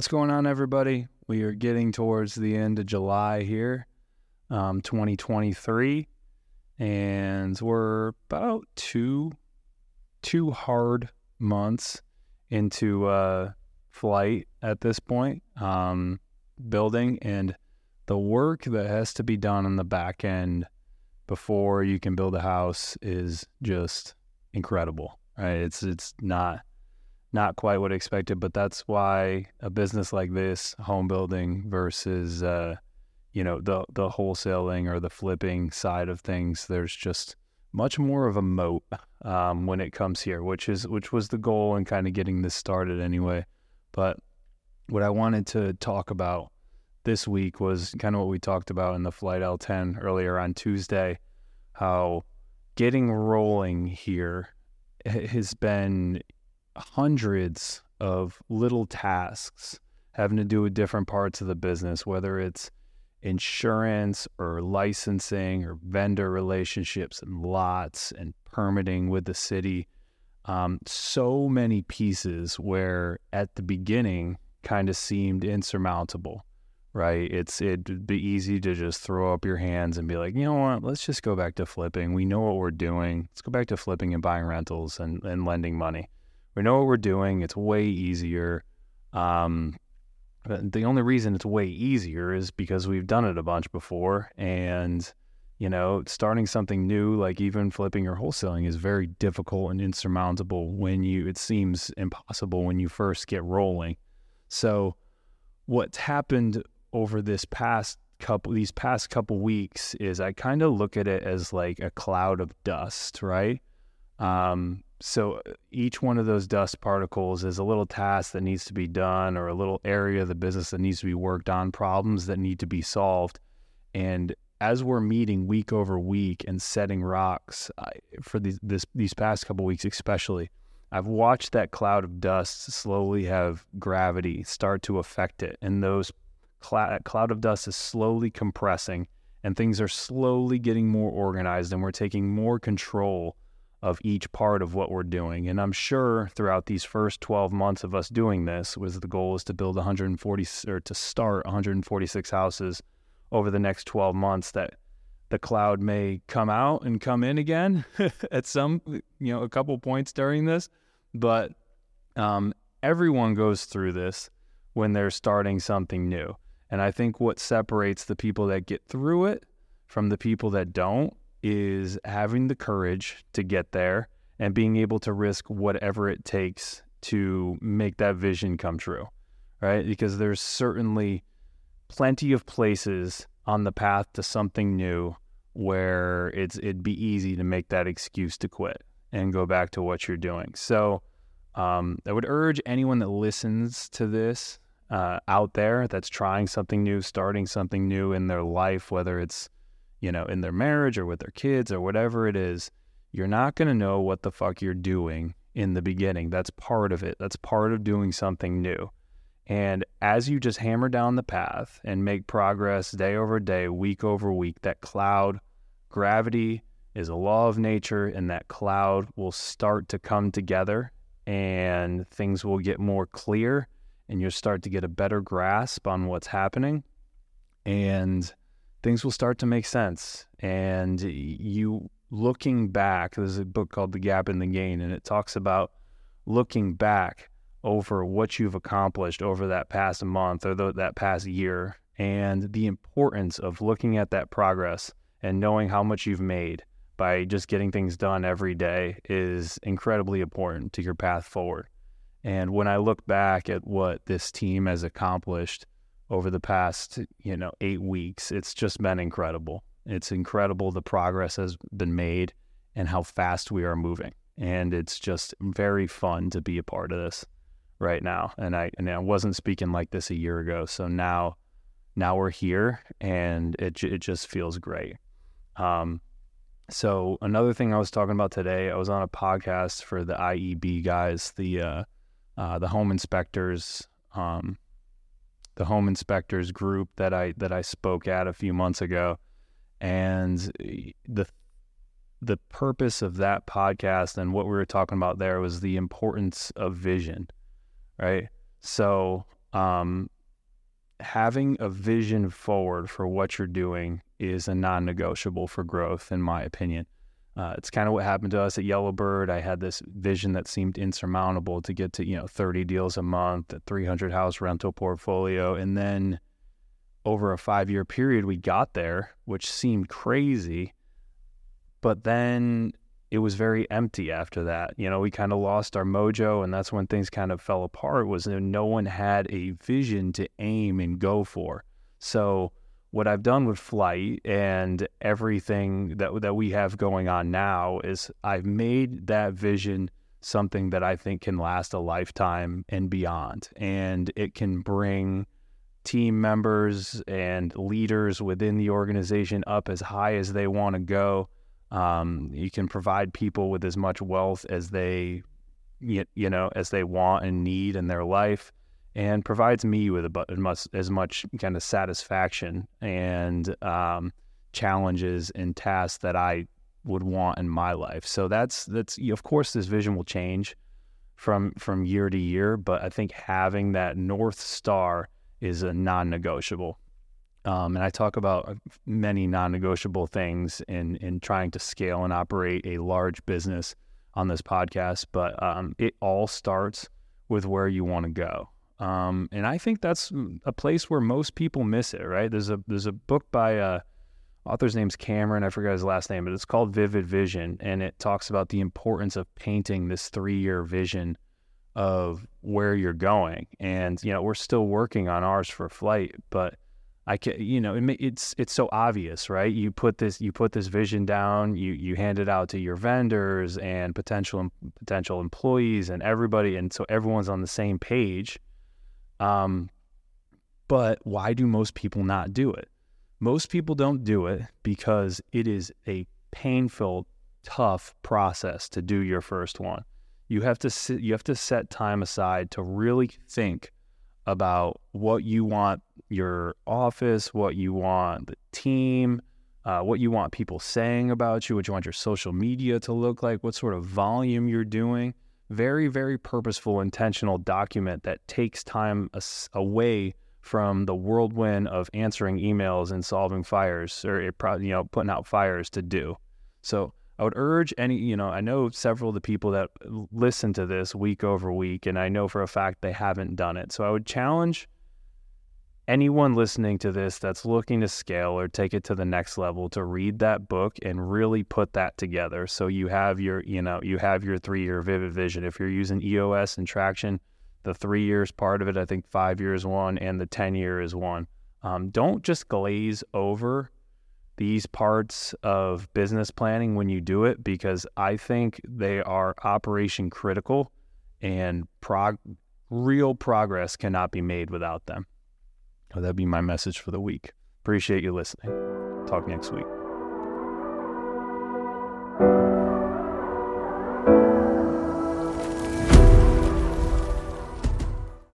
What's going on, everybody? We are getting towards the end of July here, um, 2023, and we're about two two hard months into uh, flight at this point, um, building, and the work that has to be done on the back end before you can build a house is just incredible. Right? It's it's not not quite what I expected, but that's why a business like this, home building versus uh, you know the the wholesaling or the flipping side of things, there's just much more of a moat um, when it comes here, which is which was the goal in kind of getting this started anyway. But what I wanted to talk about this week was kind of what we talked about in the flight L10 earlier on Tuesday, how getting rolling here has been hundreds of little tasks having to do with different parts of the business, whether it's insurance or licensing or vendor relationships and lots and permitting with the city. Um, so many pieces where at the beginning kind of seemed insurmountable, right? It's it'd be easy to just throw up your hands and be like, you know what, let's just go back to flipping. We know what we're doing. Let's go back to flipping and buying rentals and, and lending money we know what we're doing. It's way easier. Um, the only reason it's way easier is because we've done it a bunch before. And, you know, starting something new, like even flipping or wholesaling, is very difficult and insurmountable when you, it seems impossible when you first get rolling. So, what's happened over this past couple, these past couple weeks is I kind of look at it as like a cloud of dust, right? Um, so uh, each one of those dust particles is a little task that needs to be done or a little area of the business that needs to be worked on, problems that need to be solved. And as we're meeting week over week and setting rocks I, for these this, these past couple weeks, especially, I've watched that cloud of dust slowly have gravity start to affect it, and those cl- cloud of dust is slowly compressing, and things are slowly getting more organized, and we're taking more control of each part of what we're doing. And I'm sure throughout these first 12 months of us doing this was the goal is to build 140 or to start 146 houses over the next 12 months that the cloud may come out and come in again at some you know a couple points during this but um, everyone goes through this when they're starting something new and i think what separates the people that get through it from the people that don't is having the courage to get there and being able to risk whatever it takes to make that vision come true, right? Because there's certainly plenty of places on the path to something new where it's it'd be easy to make that excuse to quit and go back to what you're doing. So um, I would urge anyone that listens to this uh, out there that's trying something new, starting something new in their life, whether it's you know, in their marriage or with their kids or whatever it is, you're not going to know what the fuck you're doing in the beginning. That's part of it. That's part of doing something new. And as you just hammer down the path and make progress day over day, week over week, that cloud, gravity is a law of nature, and that cloud will start to come together and things will get more clear and you'll start to get a better grasp on what's happening. And things will start to make sense. And you looking back, there's a book called The Gap and the Gain, and it talks about looking back over what you've accomplished over that past month or the, that past year and the importance of looking at that progress and knowing how much you've made by just getting things done every day is incredibly important to your path forward. And when I look back at what this team has accomplished over the past, you know, eight weeks. It's just been incredible. It's incredible the progress has been made and how fast we are moving. And it's just very fun to be a part of this right now. And I and I wasn't speaking like this a year ago. So now now we're here and it it just feels great. Um so another thing I was talking about today, I was on a podcast for the IEB guys, the uh, uh, the home inspectors um, the home inspectors group that I that I spoke at a few months ago, and the the purpose of that podcast and what we were talking about there was the importance of vision, right? So um, having a vision forward for what you're doing is a non-negotiable for growth, in my opinion. Uh, it's kind of what happened to us at Yellowbird. I had this vision that seemed insurmountable to get to you know 30 deals a month, a 300 house rental portfolio, and then over a five year period, we got there, which seemed crazy. But then it was very empty after that. You know, we kind of lost our mojo, and that's when things kind of fell apart. Was no one had a vision to aim and go for. So what I've done with flight and everything that that we have going on now is I've made that vision something that I think can last a lifetime and beyond, and it can bring team members and leaders within the organization up as high as they want to go. Um, you can provide people with as much wealth as they, you, you know, as they want and need in their life and provides me with as much, as much kind of satisfaction and um, challenges and tasks that I would want in my life. So that's that's of course this vision will change from from year to year, but I think having that north star is a non-negotiable. Um, and I talk about many non-negotiable things in in trying to scale and operate a large business on this podcast. But um, it all starts with where you want to go. Um, and I think that's a place where most people miss it, right? There's a there's a book by a uh, author's name's Cameron. I forgot his last name, but it's called Vivid Vision, and it talks about the importance of painting this three year vision of where you're going. And you know, we're still working on ours for flight, but I can, you know, it, it's it's so obvious, right? You put this you put this vision down, you you hand it out to your vendors and potential potential employees and everybody, and so everyone's on the same page um, but why do most people not do it? Most people don't do it because it is a painful, tough process to do your first one. You have to sit, you have to set time aside to really think about what you want your office, what you want the team, uh, what you want people saying about you, what you want your social media to look like, what sort of volume you're doing very, very purposeful, intentional document that takes time away from the whirlwind of answering emails and solving fires or you know putting out fires to do. So I would urge any you know I know several of the people that listen to this week over week, and I know for a fact they haven't done it. So I would challenge anyone listening to this that's looking to scale or take it to the next level to read that book and really put that together. So you have your you know you have your three year vivid vision. If you're using eos and traction the three years part of it i think five years one and the 10 year is one. Um, don't just glaze over these parts of business planning when you do it because i think they are operation critical and prog- real progress cannot be made without them that'd be my message for the week. Appreciate you listening. Talk next week.